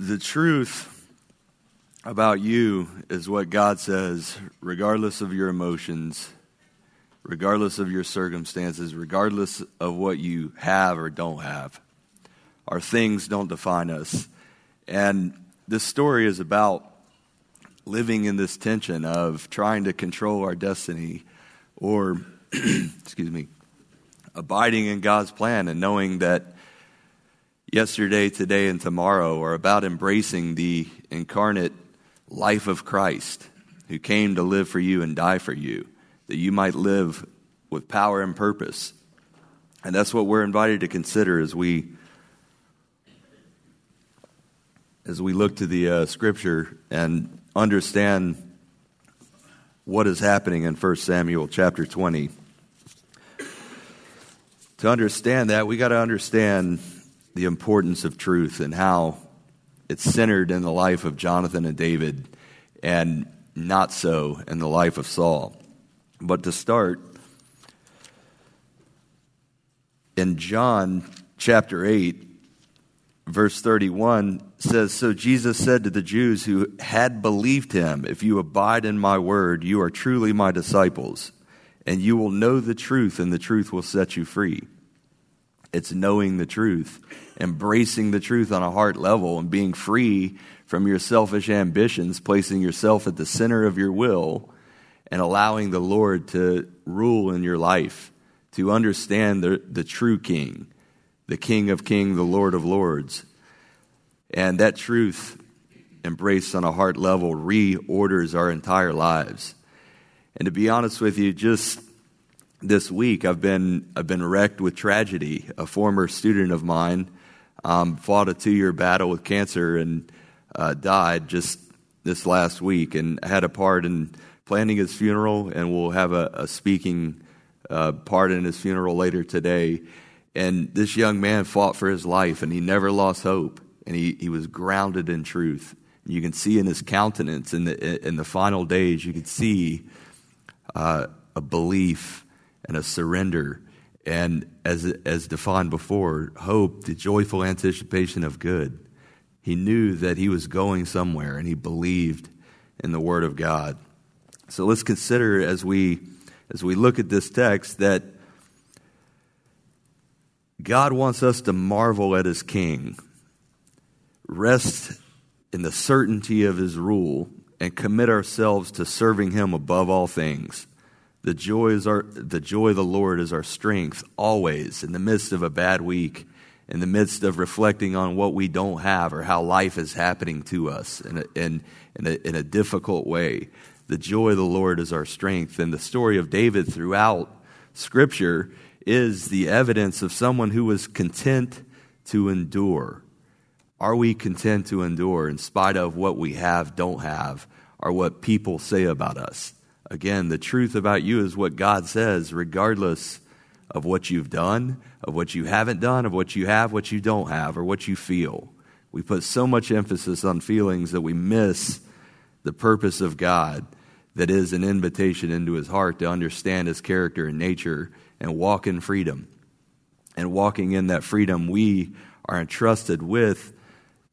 The truth about you is what God says, regardless of your emotions, regardless of your circumstances, regardless of what you have or don't have. Our things don't define us. And this story is about living in this tension of trying to control our destiny or, excuse me, abiding in God's plan and knowing that yesterday, today, and tomorrow are about embracing the incarnate life of Christ who came to live for you and die for you, that you might live with power and purpose. And that's what we're invited to consider as we as we look to the uh, scripture and understand what is happening in 1 Samuel chapter 20. To understand that, we got to understand the importance of truth and how it's centered in the life of Jonathan and David and not so in the life of Saul. But to start, in John chapter 8, verse 31 says So Jesus said to the Jews who had believed him, If you abide in my word, you are truly my disciples, and you will know the truth, and the truth will set you free. It's knowing the truth, embracing the truth on a heart level, and being free from your selfish ambitions, placing yourself at the center of your will, and allowing the Lord to rule in your life, to understand the, the true King the King of Kings, the Lord of Lords. And that truth, embraced on a heart level, reorders our entire lives. And to be honest with you, just this week I've been I've been wrecked with tragedy. A former student of mine um, fought a two year battle with cancer and uh, died just this last week, and had a part in planning his funeral, and we'll have a, a speaking uh, part in his funeral later today. And this young man fought for his life and he never lost hope. And he, he was grounded in truth. You can see in his countenance in the, in the final days, you could see uh, a belief and a surrender. And as, as defined before, hope, the joyful anticipation of good. He knew that he was going somewhere and he believed in the Word of God. So let's consider as we, as we look at this text that God wants us to marvel at his king, rest in the certainty of his rule, and commit ourselves to serving him above all things. The joy, is our, the joy of the Lord is our strength always in the midst of a bad week, in the midst of reflecting on what we don't have or how life is happening to us in a, in, in a, in a difficult way. The joy of the Lord is our strength. And the story of David throughout Scripture is the evidence of someone who was content to endure. Are we content to endure in spite of what we have, don't have, or what people say about us? Again, the truth about you is what God says, regardless of what you've done, of what you haven't done, of what you have, what you don't have, or what you feel. We put so much emphasis on feelings that we miss the purpose of God that is an invitation into his heart to understand his character and nature and walk in freedom. And walking in that freedom, we are entrusted with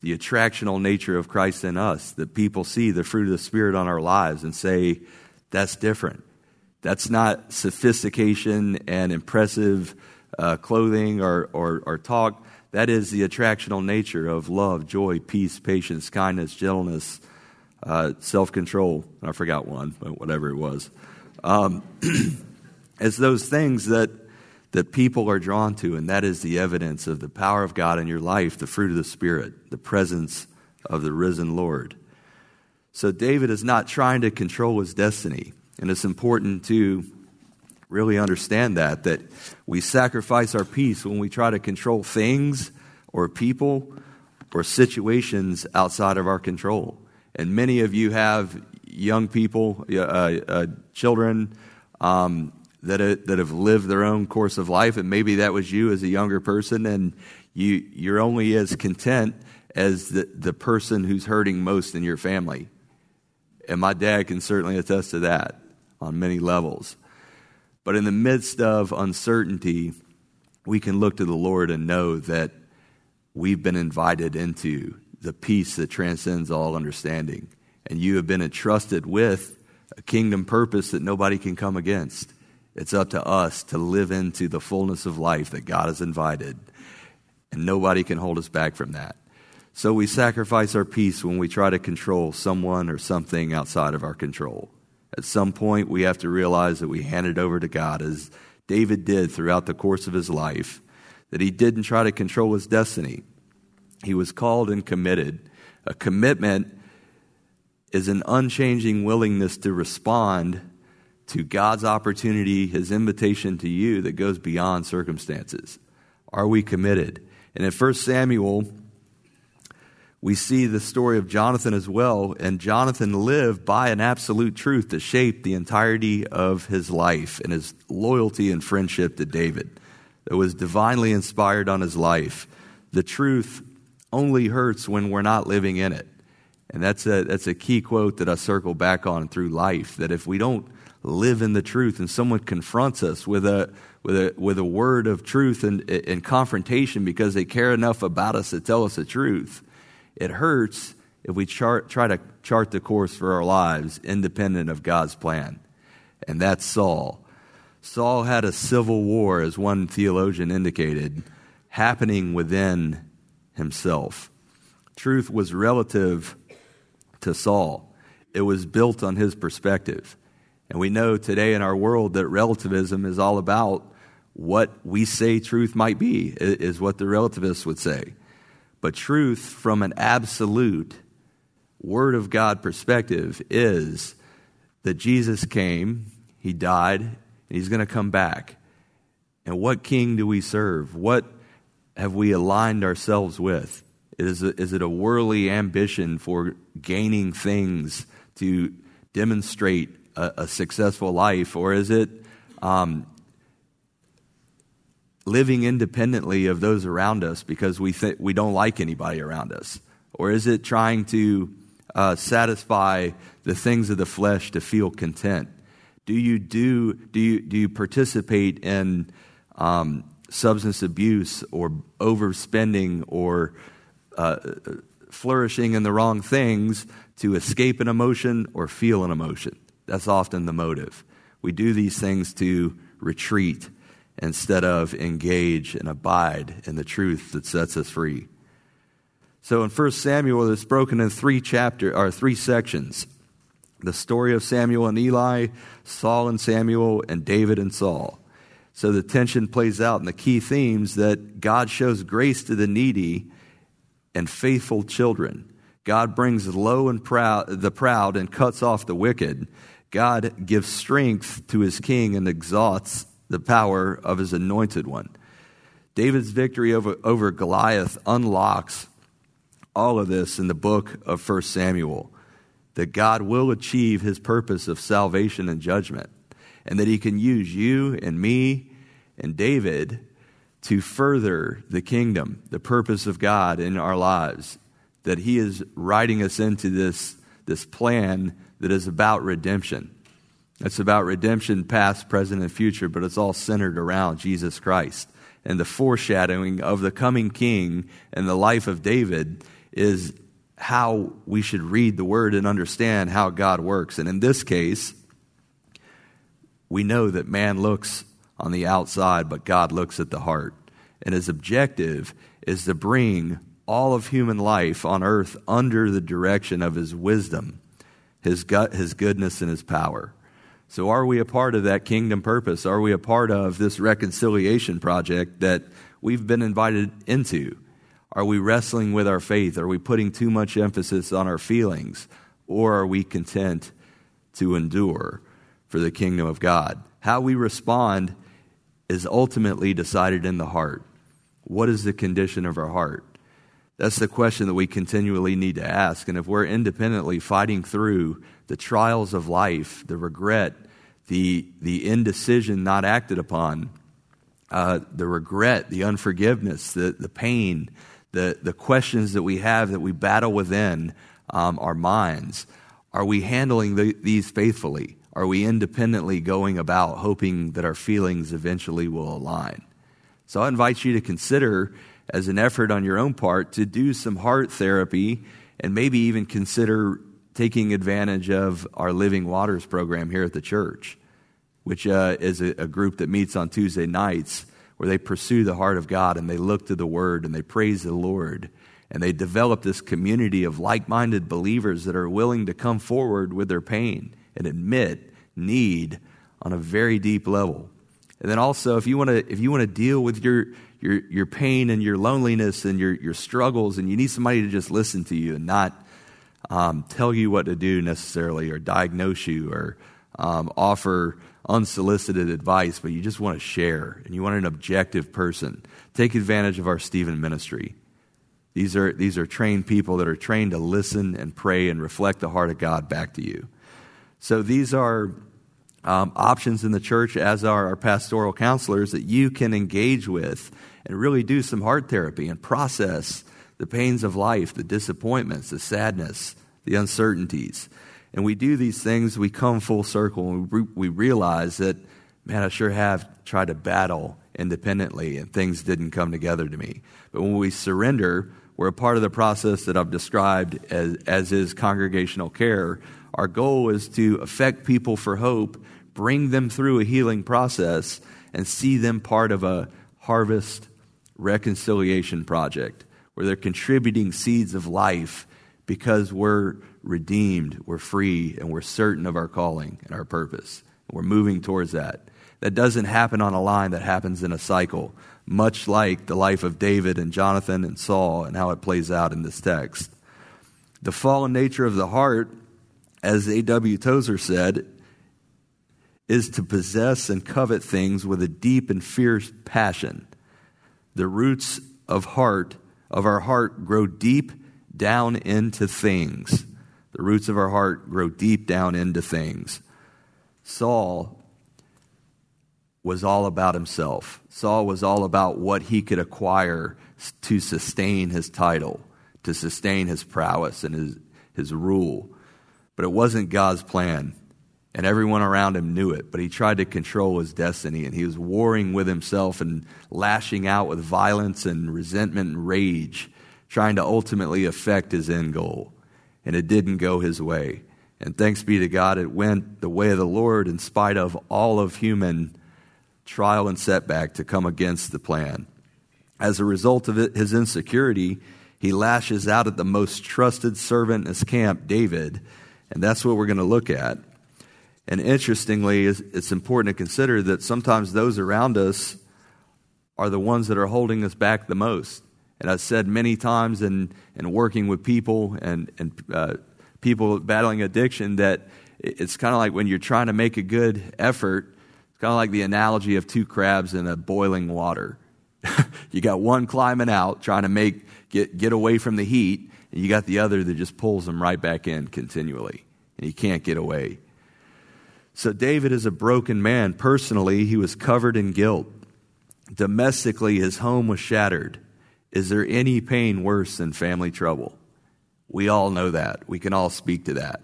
the attractional nature of Christ in us, that people see the fruit of the Spirit on our lives and say, that's different. That's not sophistication and impressive uh, clothing or, or, or talk. That is the attractional nature of love, joy, peace, patience, kindness, gentleness, uh, self control. I forgot one, but whatever it was. Um, It's those things that, that people are drawn to, and that is the evidence of the power of God in your life, the fruit of the Spirit, the presence of the risen Lord. So David is not trying to control his destiny, and it's important to really understand that that we sacrifice our peace when we try to control things or people or situations outside of our control. And many of you have young people, uh, uh, children, um, that, uh, that have lived their own course of life, and maybe that was you as a younger person, and you, you're only as content as the, the person who's hurting most in your family. And my dad can certainly attest to that on many levels. But in the midst of uncertainty, we can look to the Lord and know that we've been invited into the peace that transcends all understanding. And you have been entrusted with a kingdom purpose that nobody can come against. It's up to us to live into the fullness of life that God has invited, and nobody can hold us back from that. So we sacrifice our peace when we try to control someone or something outside of our control. At some point, we have to realize that we hand it over to God, as David did throughout the course of his life, that he didn't try to control his destiny. He was called and committed. A commitment is an unchanging willingness to respond to God's opportunity, His invitation to you that goes beyond circumstances. Are we committed? And in 1 Samuel, we see the story of Jonathan as well. And Jonathan lived by an absolute truth that shaped the entirety of his life and his loyalty and friendship to David. That was divinely inspired on his life. The truth only hurts when we're not living in it. And that's a, that's a key quote that I circle back on through life that if we don't live in the truth and someone confronts us with a, with a, with a word of truth and, and confrontation because they care enough about us to tell us the truth, it hurts if we chart, try to chart the course for our lives independent of God's plan. And that's Saul. Saul had a civil war, as one theologian indicated, happening within himself. Truth was relative to Saul, it was built on his perspective. And we know today in our world that relativism is all about what we say truth might be, is what the relativists would say. But truth from an absolute Word of God perspective is that Jesus came, He died, and He's going to come back. And what king do we serve? What have we aligned ourselves with? Is it, is it a worldly ambition for gaining things to demonstrate a, a successful life, or is it um, living independently of those around us because we th- we don't like anybody around us, or is it trying to uh, satisfy the things of the flesh to feel content? Do you do do you do you participate in um, substance abuse or overspending or uh, flourishing in the wrong things to escape an emotion or feel an emotion? That's often the motive. We do these things to retreat instead of engage and abide in the truth that sets us free. So in 1 Samuel, it's broken in three chapter or three sections. The story of Samuel and Eli, Saul and Samuel, and David and Saul. So the tension plays out in the key themes that God shows grace to the needy and faithful children. God brings low and proud the proud and cuts off the wicked. God gives strength to his king and exalts the power of his anointed one. David's victory over, over Goliath unlocks all of this in the book of 1 Samuel that God will achieve his purpose of salvation and judgment, and that he can use you and me and David to further the kingdom, the purpose of God in our lives, that he is writing us into this, this plan that is about redemption. It's about redemption, past, present, and future, but it's all centered around Jesus Christ. And the foreshadowing of the coming king and the life of David is how we should read the word and understand how God works. And in this case, we know that man looks on the outside, but God looks at the heart. And his objective is to bring all of human life on earth under the direction of his wisdom his, gut, his goodness, and his power. So, are we a part of that kingdom purpose? Are we a part of this reconciliation project that we've been invited into? Are we wrestling with our faith? Are we putting too much emphasis on our feelings? Or are we content to endure for the kingdom of God? How we respond is ultimately decided in the heart. What is the condition of our heart? That's the question that we continually need to ask. And if we're independently fighting through the trials of life, the regret, the, the indecision not acted upon, uh, the regret, the unforgiveness, the, the pain, the, the questions that we have that we battle within um, our minds, are we handling the, these faithfully? Are we independently going about hoping that our feelings eventually will align? So I invite you to consider as an effort on your own part to do some heart therapy and maybe even consider taking advantage of our Living Waters program here at the church, which uh, is a, a group that meets on Tuesday nights where they pursue the heart of God and they look to the Word and they praise the Lord. And they develop this community of like minded believers that are willing to come forward with their pain and admit need on a very deep level. And then also, if you want to, if you want to deal with your, your, your pain and your loneliness and your, your struggles, and you need somebody to just listen to you and not um, tell you what to do necessarily or diagnose you or um, offer unsolicited advice, but you just want to share and you want an objective person, take advantage of our Stephen ministry. These are, these are trained people that are trained to listen and pray and reflect the heart of God back to you. So these are um, options in the church, as are our pastoral counselors, that you can engage with and really do some heart therapy and process the pains of life, the disappointments, the sadness, the uncertainties. And we do these things, we come full circle, and we, we realize that, man, I sure have tried to battle independently, and things didn't come together to me. But when we surrender, we're a part of the process that I've described as, as is congregational care. Our goal is to affect people for hope, bring them through a healing process, and see them part of a harvest reconciliation project where they're contributing seeds of life because we're redeemed, we're free, and we're certain of our calling and our purpose. We're moving towards that. That doesn't happen on a line, that happens in a cycle, much like the life of David and Jonathan and Saul and how it plays out in this text. The fallen nature of the heart, as A.W. Tozer said, is to possess and covet things with a deep and fierce passion. The roots of heart of our heart grow deep down into things. The roots of our heart grow deep down into things. Saul was all about himself. Saul was all about what he could acquire to sustain his title, to sustain his prowess and his, his rule. But it wasn't God's plan. And everyone around him knew it, but he tried to control his destiny, and he was warring with himself and lashing out with violence and resentment and rage trying to ultimately affect his end goal. And it didn't go his way. And thanks be to God, it went the way of the Lord in spite of all of human trial and setback to come against the plan. As a result of it, his insecurity, he lashes out at the most trusted servant in his camp, David. And that's what we're going to look at. And interestingly, it's important to consider that sometimes those around us are the ones that are holding us back the most. And I've said many times in, in working with people and, and uh, people battling addiction that it's kind of like when you're trying to make a good effort, it's kind of like the analogy of two crabs in a boiling water. you got one climbing out, trying to make get, get away from the heat, and you got the other that just pulls them right back in continually, and he can't get away. So David is a broken man. Personally, he was covered in guilt. Domestically, his home was shattered. Is there any pain worse than family trouble? We all know that. We can all speak to that.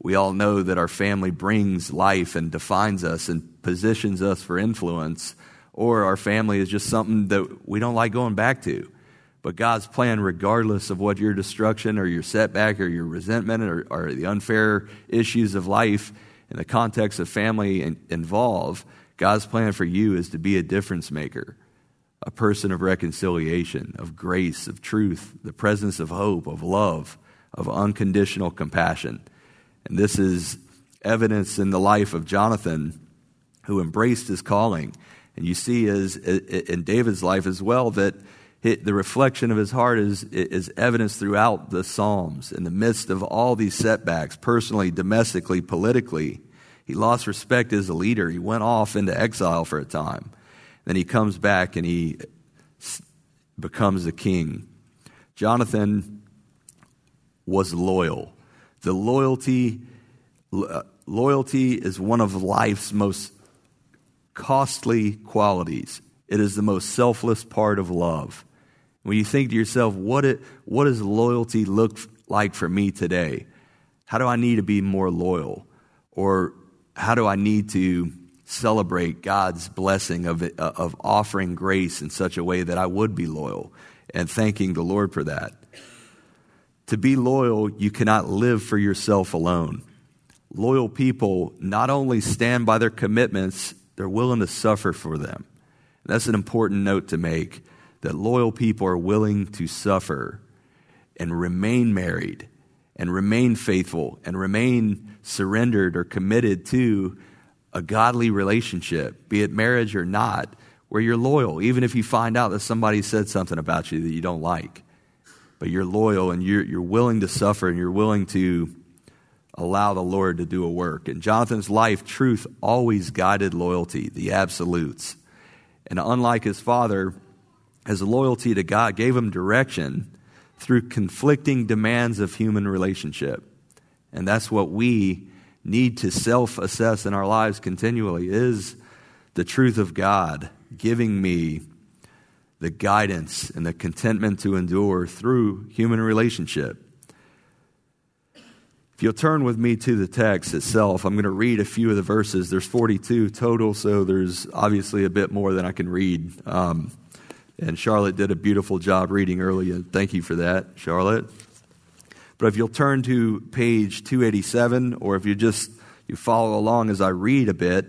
We all know that our family brings life and defines us and positions us for influence, or our family is just something that we don't like going back to. But God's plan, regardless of what your destruction or your setback or your resentment or, or the unfair issues of life in the context of family in, involve, God's plan for you is to be a difference maker a person of reconciliation, of grace, of truth, the presence of hope, of love, of unconditional compassion. And this is evidence in the life of Jonathan, who embraced his calling. And you see as, in David's life as well that the reflection of his heart is, is evidence throughout the Psalms. In the midst of all these setbacks, personally, domestically, politically, he lost respect as a leader. He went off into exile for a time. Then he comes back and he becomes a king. Jonathan was loyal. The loyalty, uh, loyalty is one of life's most costly qualities. It is the most selfless part of love. When you think to yourself, what, it, what does loyalty look like for me today? How do I need to be more loyal? Or how do I need to celebrate God's blessing of, of offering grace in such a way that I would be loyal. and thanking the Lord for that. To be loyal, you cannot live for yourself alone. Loyal people not only stand by their commitments, they're willing to suffer for them. That's an important note to make that loyal people are willing to suffer and remain married and remain faithful and remain surrendered or committed to a godly relationship, be it marriage or not, where you're loyal, even if you find out that somebody said something about you that you don't like. But you're loyal and you're, you're willing to suffer and you're willing to allow the Lord to do a work. In Jonathan's life, truth always guided loyalty, the absolutes. And unlike his father, his loyalty to God gave him direction through conflicting demands of human relationship. And that's what we need to self assess in our lives continually is the truth of God giving me the guidance and the contentment to endure through human relationship. If you'll turn with me to the text itself, I'm going to read a few of the verses. There's 42 total, so there's obviously a bit more than I can read. Um, and Charlotte did a beautiful job reading earlier. Thank you for that, Charlotte. But if you'll turn to page 287, or if you just you follow along as I read a bit,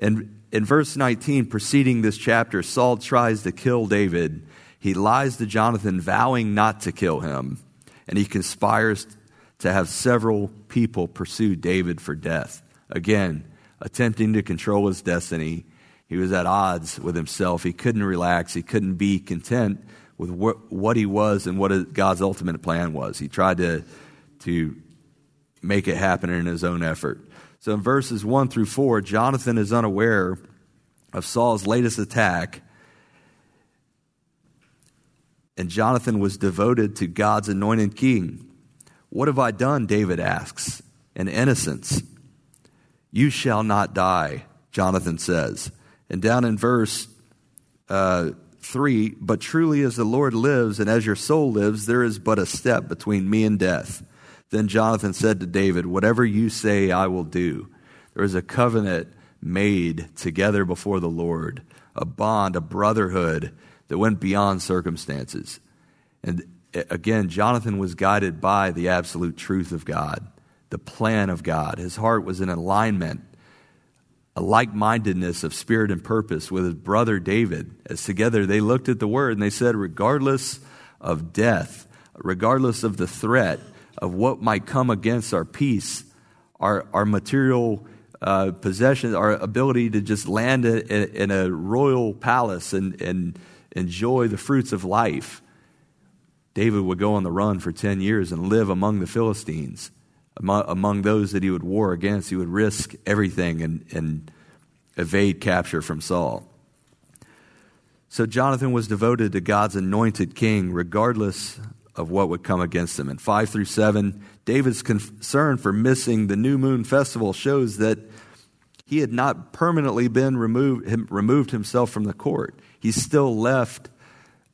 and in verse 19, preceding this chapter, Saul tries to kill David. He lies to Jonathan, vowing not to kill him, and he conspires to have several people pursue David for death. Again, attempting to control his destiny. He was at odds with himself. He couldn't relax. He couldn't be content with what, what he was and what God's ultimate plan was. He tried to, to make it happen in his own effort. So in verses 1 through 4, Jonathan is unaware of Saul's latest attack. And Jonathan was devoted to God's anointed king. What have I done? David asks, in innocence. You shall not die, Jonathan says. And down in verse uh, 3 But truly, as the Lord lives and as your soul lives, there is but a step between me and death. Then Jonathan said to David, Whatever you say, I will do. There is a covenant made together before the Lord, a bond, a brotherhood that went beyond circumstances. And again, Jonathan was guided by the absolute truth of God, the plan of God. His heart was in alignment, a like mindedness of spirit and purpose with his brother David. As together they looked at the word and they said, regardless of death, regardless of the threat of what might come against our peace, our, our material uh, possessions, our ability to just land in, in a royal palace and, and enjoy the fruits of life David would go on the run for 10 years and live among the Philistines, among, those that he would war against. He would risk everything and, and evade capture from Saul. So Jonathan was devoted to God's anointed king, regardless of what would come against him. In 5 through 7, David's concern for missing the new moon festival shows that he had not permanently been removed, removed himself from the court. He still left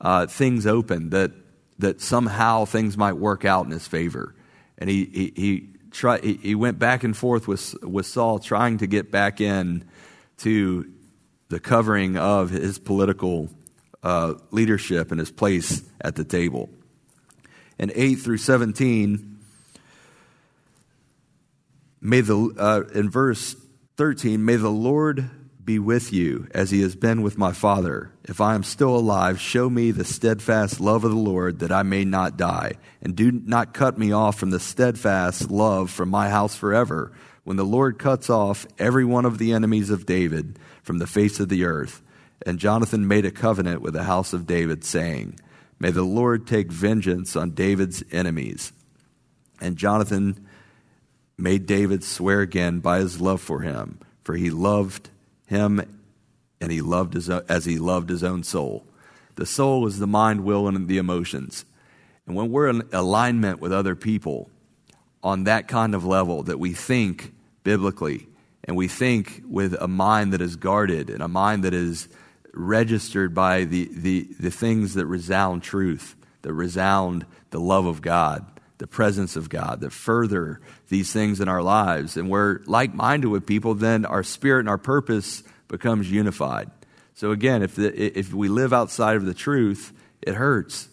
uh, things open that that somehow things might work out in his favor. And he, he, he, try, he, he went back and forth with, with Saul, trying to get back in to the covering of his political uh, leadership and his place at the table. And 8 through 17, may the, uh, in verse 13, may the Lord be with you as he has been with my father. If I am still alive, show me the steadfast love of the Lord that I may not die. And do not cut me off from the steadfast love from my house forever. When the Lord cuts off every one of the enemies of David from the face of the earth. And Jonathan made a covenant with the house of David, saying, May the Lord take vengeance on David's enemies. And Jonathan made David swear again by his love for him, for he loved him and he loved his, as he loved his own soul. The soul is the mind, will, and the emotions. And when we're in alignment with other people on that kind of level that we think biblically and we think with a mind that is guarded and a mind that is registered by the, the, the things that resound truth, that resound the love of God, the presence of God, that further these things in our lives, and we're like minded with people, then our spirit and our purpose becomes unified. So again, if, the, if we live outside of the truth, it hurts.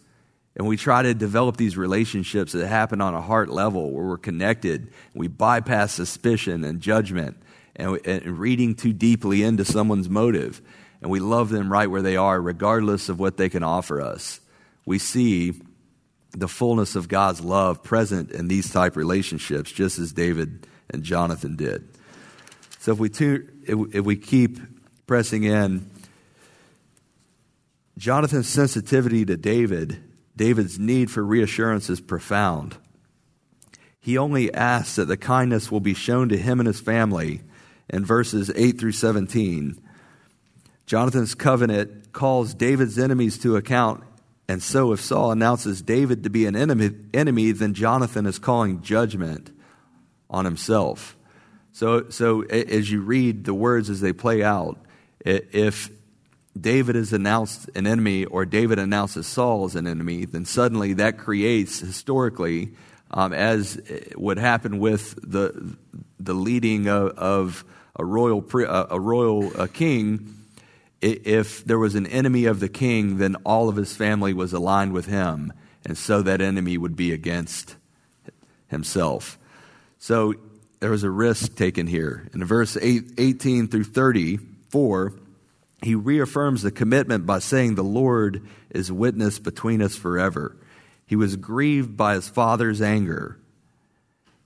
And we try to develop these relationships that happen on a heart level where we're connected. We bypass suspicion and judgment and, and reading too deeply into someone's motive. And we love them right where they are, regardless of what they can offer us. We see the fullness of God's love present in these type relationships, just as David and Jonathan did. So if we, if we keep pressing in, Jonathan's sensitivity to David, David's need for reassurance is profound. He only asks that the kindness will be shown to him and his family in verses 8 through 17. Jonathan's covenant calls David's enemies to account, and so if Saul announces David to be an enemy, enemy then Jonathan is calling judgment on himself. So, so as you read the words as they play out, if David is announced an enemy or David announces Saul as an enemy, then suddenly that creates historically, um, as would happen with the the leading of, of a royal a royal a king. If there was an enemy of the king, then all of his family was aligned with him, and so that enemy would be against himself. So there was a risk taken here. In verse 8, 18 through 34, he reaffirms the commitment by saying, The Lord is witness between us forever. He was grieved by his father's anger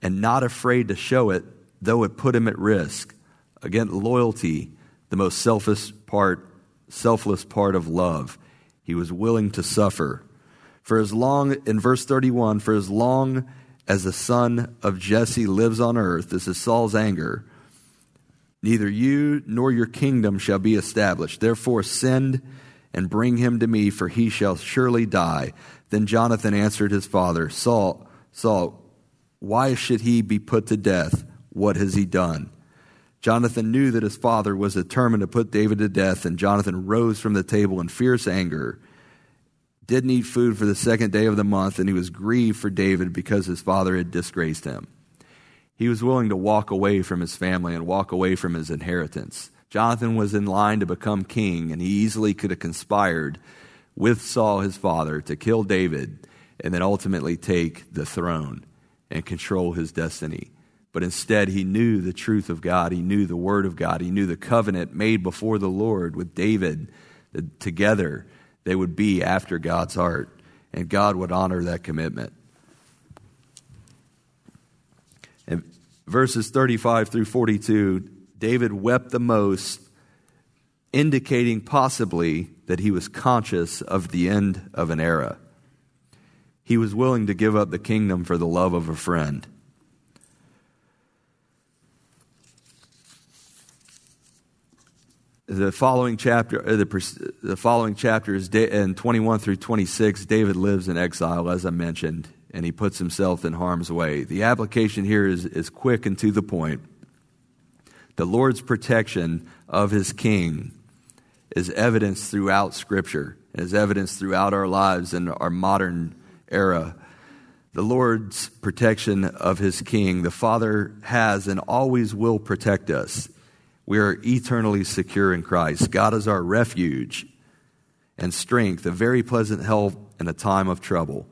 and not afraid to show it, though it put him at risk. Again, loyalty, the most selfish part, selfless part of love. He was willing to suffer. For as long, in verse 31, for as long as the son of Jesse lives on earth, this is Saul's anger, Neither you nor your kingdom shall be established. Therefore, send and bring him to me, for he shall surely die. Then Jonathan answered his father, Saul, Saul, why should he be put to death? What has he done? Jonathan knew that his father was determined to put David to death, and Jonathan rose from the table in fierce anger, didn't eat food for the second day of the month, and he was grieved for David because his father had disgraced him. He was willing to walk away from his family and walk away from his inheritance. Jonathan was in line to become king, and he easily could have conspired with Saul, his father, to kill David and then ultimately take the throne and control his destiny. But instead, he knew the truth of God. He knew the word of God. He knew the covenant made before the Lord with David that together they would be after God's heart, and God would honor that commitment. And verses 35 through 42, David wept the most, indicating possibly that he was conscious of the end of an era. He was willing to give up the kingdom for the love of a friend. The following chapter, uh, the, the following chapters in 21 through 26, David lives in exile, as I mentioned and he puts himself in harm's way. The application here is, is quick and to the point. The Lord's protection of his king is evidence throughout Scripture, is evidence throughout our lives in our modern era. The Lord's protection of his king, the Father has and always will protect us. We are eternally secure in Christ. God is our refuge and strength, a very pleasant help in a time of trouble.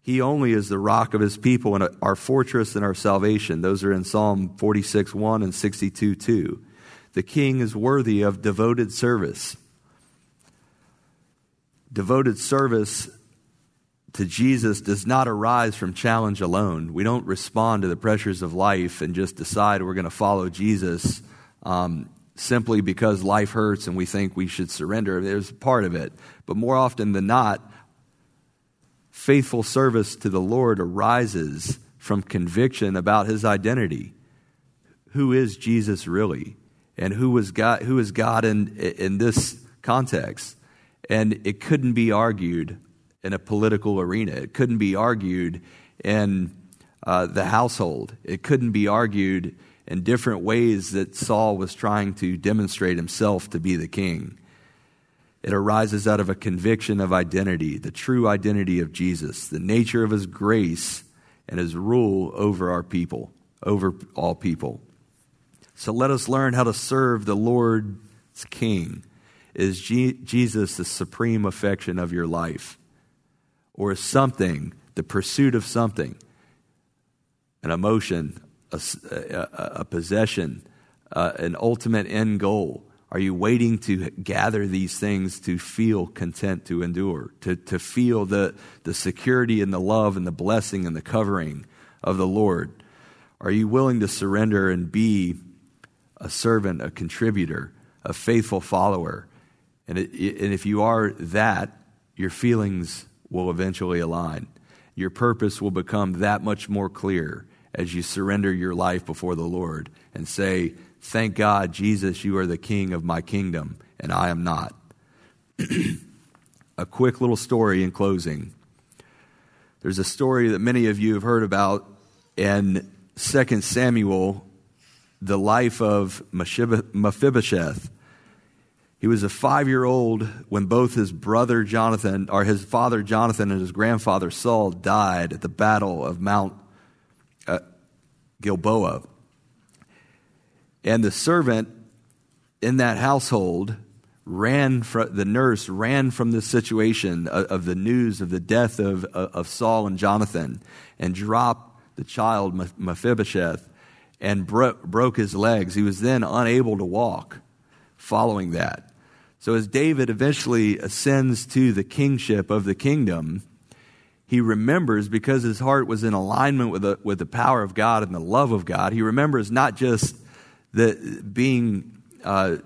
He only is the rock of his people and our fortress and our salvation. Those are in Psalm 46 1 and 62 2. The king is worthy of devoted service. Devoted service to Jesus does not arise from challenge alone. We don't respond to the pressures of life and just decide we're going to follow Jesus um, simply because life hurts and we think we should surrender. There's part of it. But more often than not, faithful service to the Lord arises from conviction about his identity. Who is Jesus really? And who was God, who is God in, in this context? And it couldn't be argued in a political arena. It couldn't be argued in uh, the household. It couldn't be argued in different ways that Saul was trying to demonstrate himself to be the king. It arises out of a conviction of identity, the true identity of Jesus, the nature of his grace and his rule over our people, over all people. So let us learn how to serve the Lord's King. Is G- Jesus the supreme affection of your life? or is something, the pursuit of something, an emotion, a, a, a possession, uh, an ultimate end goal? Are you waiting to gather these things to feel content to endure, to, to feel the, the security and the love and the blessing and the covering of the Lord? Are you willing to surrender and be a servant, a contributor, a faithful follower? And, it, and if you are that, your feelings will eventually align. Your purpose will become that much more clear as you surrender your life before the Lord and say, Thank God, Jesus, you are the king of my kingdom, and I am not. a quick little story in closing. There's a story that many of you have heard about in 2 Samuel, the life of Mephibosheth. He was a five year old when both his brother Jonathan, or his father Jonathan, and his grandfather Saul died at the battle of Mount uh, Gilboa. And the servant in that household ran from the nurse ran from the situation of, of the news of the death of, of Saul and Jonathan and dropped the child Mephibosheth and bro- broke his legs. He was then unable to walk following that. So as David eventually ascends to the kingship of the kingdom, he remembers because his heart was in alignment with the, with the power of God and the love of God. He remembers not just the being uh,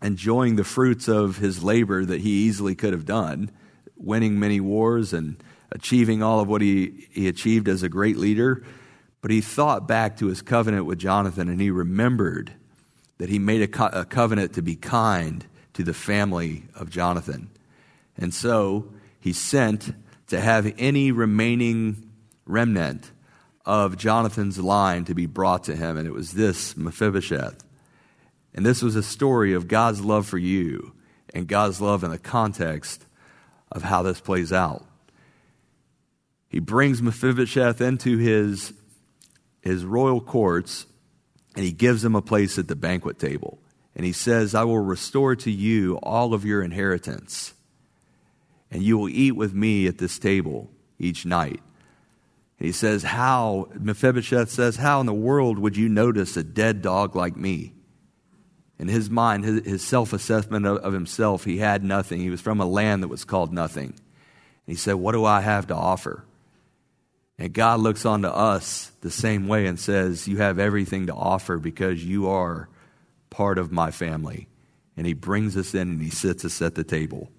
enjoying the fruits of his labor that he easily could have done, winning many wars and achieving all of what he, he achieved as a great leader. But he thought back to his covenant with Jonathan and he remembered that he made a, co- a covenant to be kind to the family of Jonathan. And so he sent to have any remaining remnant of Jonathan's line to be brought to him, and it was this Mephibosheth. And this was a story of God's love for you and God's love in the context of how this plays out. He brings Mephibosheth into his, his royal courts and he gives him a place at the banquet table. And he says, I will restore to you all of your inheritance, and you will eat with me at this table each night. And he says, How, Mephibosheth says, How in the world would you notice a dead dog like me? In his mind, his, his self assessment of, of, himself, he had nothing. He was from a land that was called nothing. And he said, What do I have to offer? And God looks onto us the same way and says, You have everything to offer because you are part of my family. And he brings us in and he sits us at the table.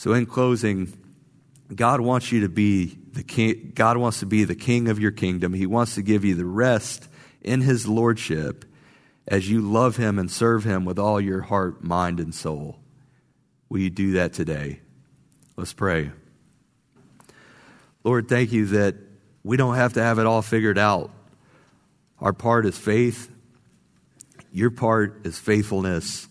So, in closing, God wants you to be the king. God wants to be the king of your kingdom. He wants to give you the rest in his lordship as you love him and serve him with all your heart, mind, and soul. Will you do that today? Let's pray. Lord, thank you that we don't have to have it all figured out. Our part is faith, your part is faithfulness.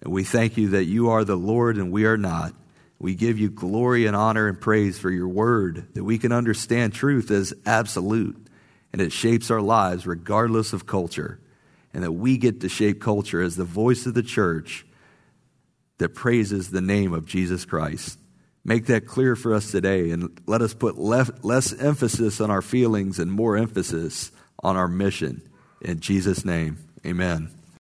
And we thank you that you are the Lord and we are not. We give you glory and honor and praise for your word, that we can understand truth as absolute and it shapes our lives regardless of culture, and that we get to shape culture as the voice of the church that praises the name of Jesus Christ. Make that clear for us today and let us put less emphasis on our feelings and more emphasis on our mission. In Jesus' name, amen.